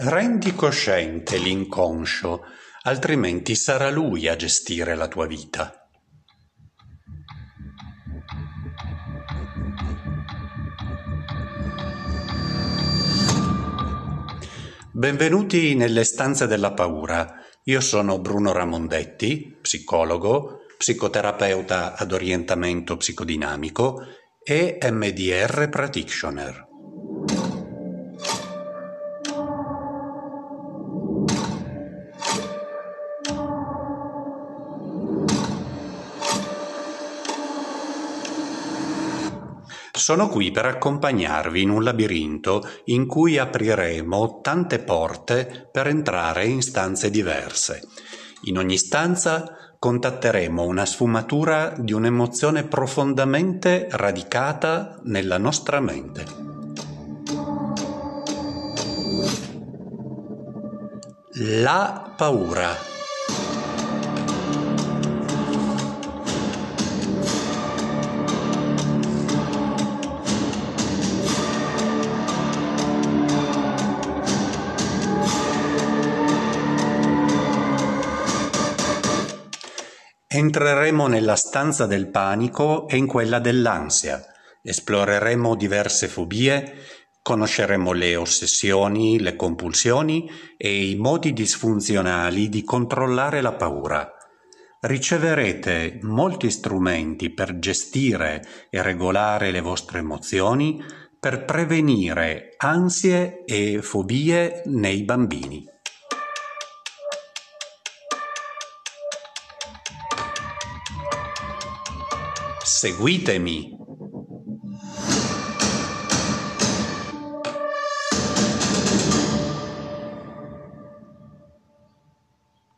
Rendi cosciente l'inconscio, altrimenti sarà lui a gestire la tua vita. Benvenuti nelle stanze della paura. Io sono Bruno Ramondetti, psicologo, psicoterapeuta ad orientamento psicodinamico e MDR practitioner. Sono qui per accompagnarvi in un labirinto in cui apriremo tante porte per entrare in stanze diverse. In ogni stanza contatteremo una sfumatura di un'emozione profondamente radicata nella nostra mente. La paura. Entreremo nella stanza del panico e in quella dell'ansia. Esploreremo diverse fobie, conosceremo le ossessioni, le compulsioni e i modi disfunzionali di controllare la paura. Riceverete molti strumenti per gestire e regolare le vostre emozioni, per prevenire ansie e fobie nei bambini. Seguitemi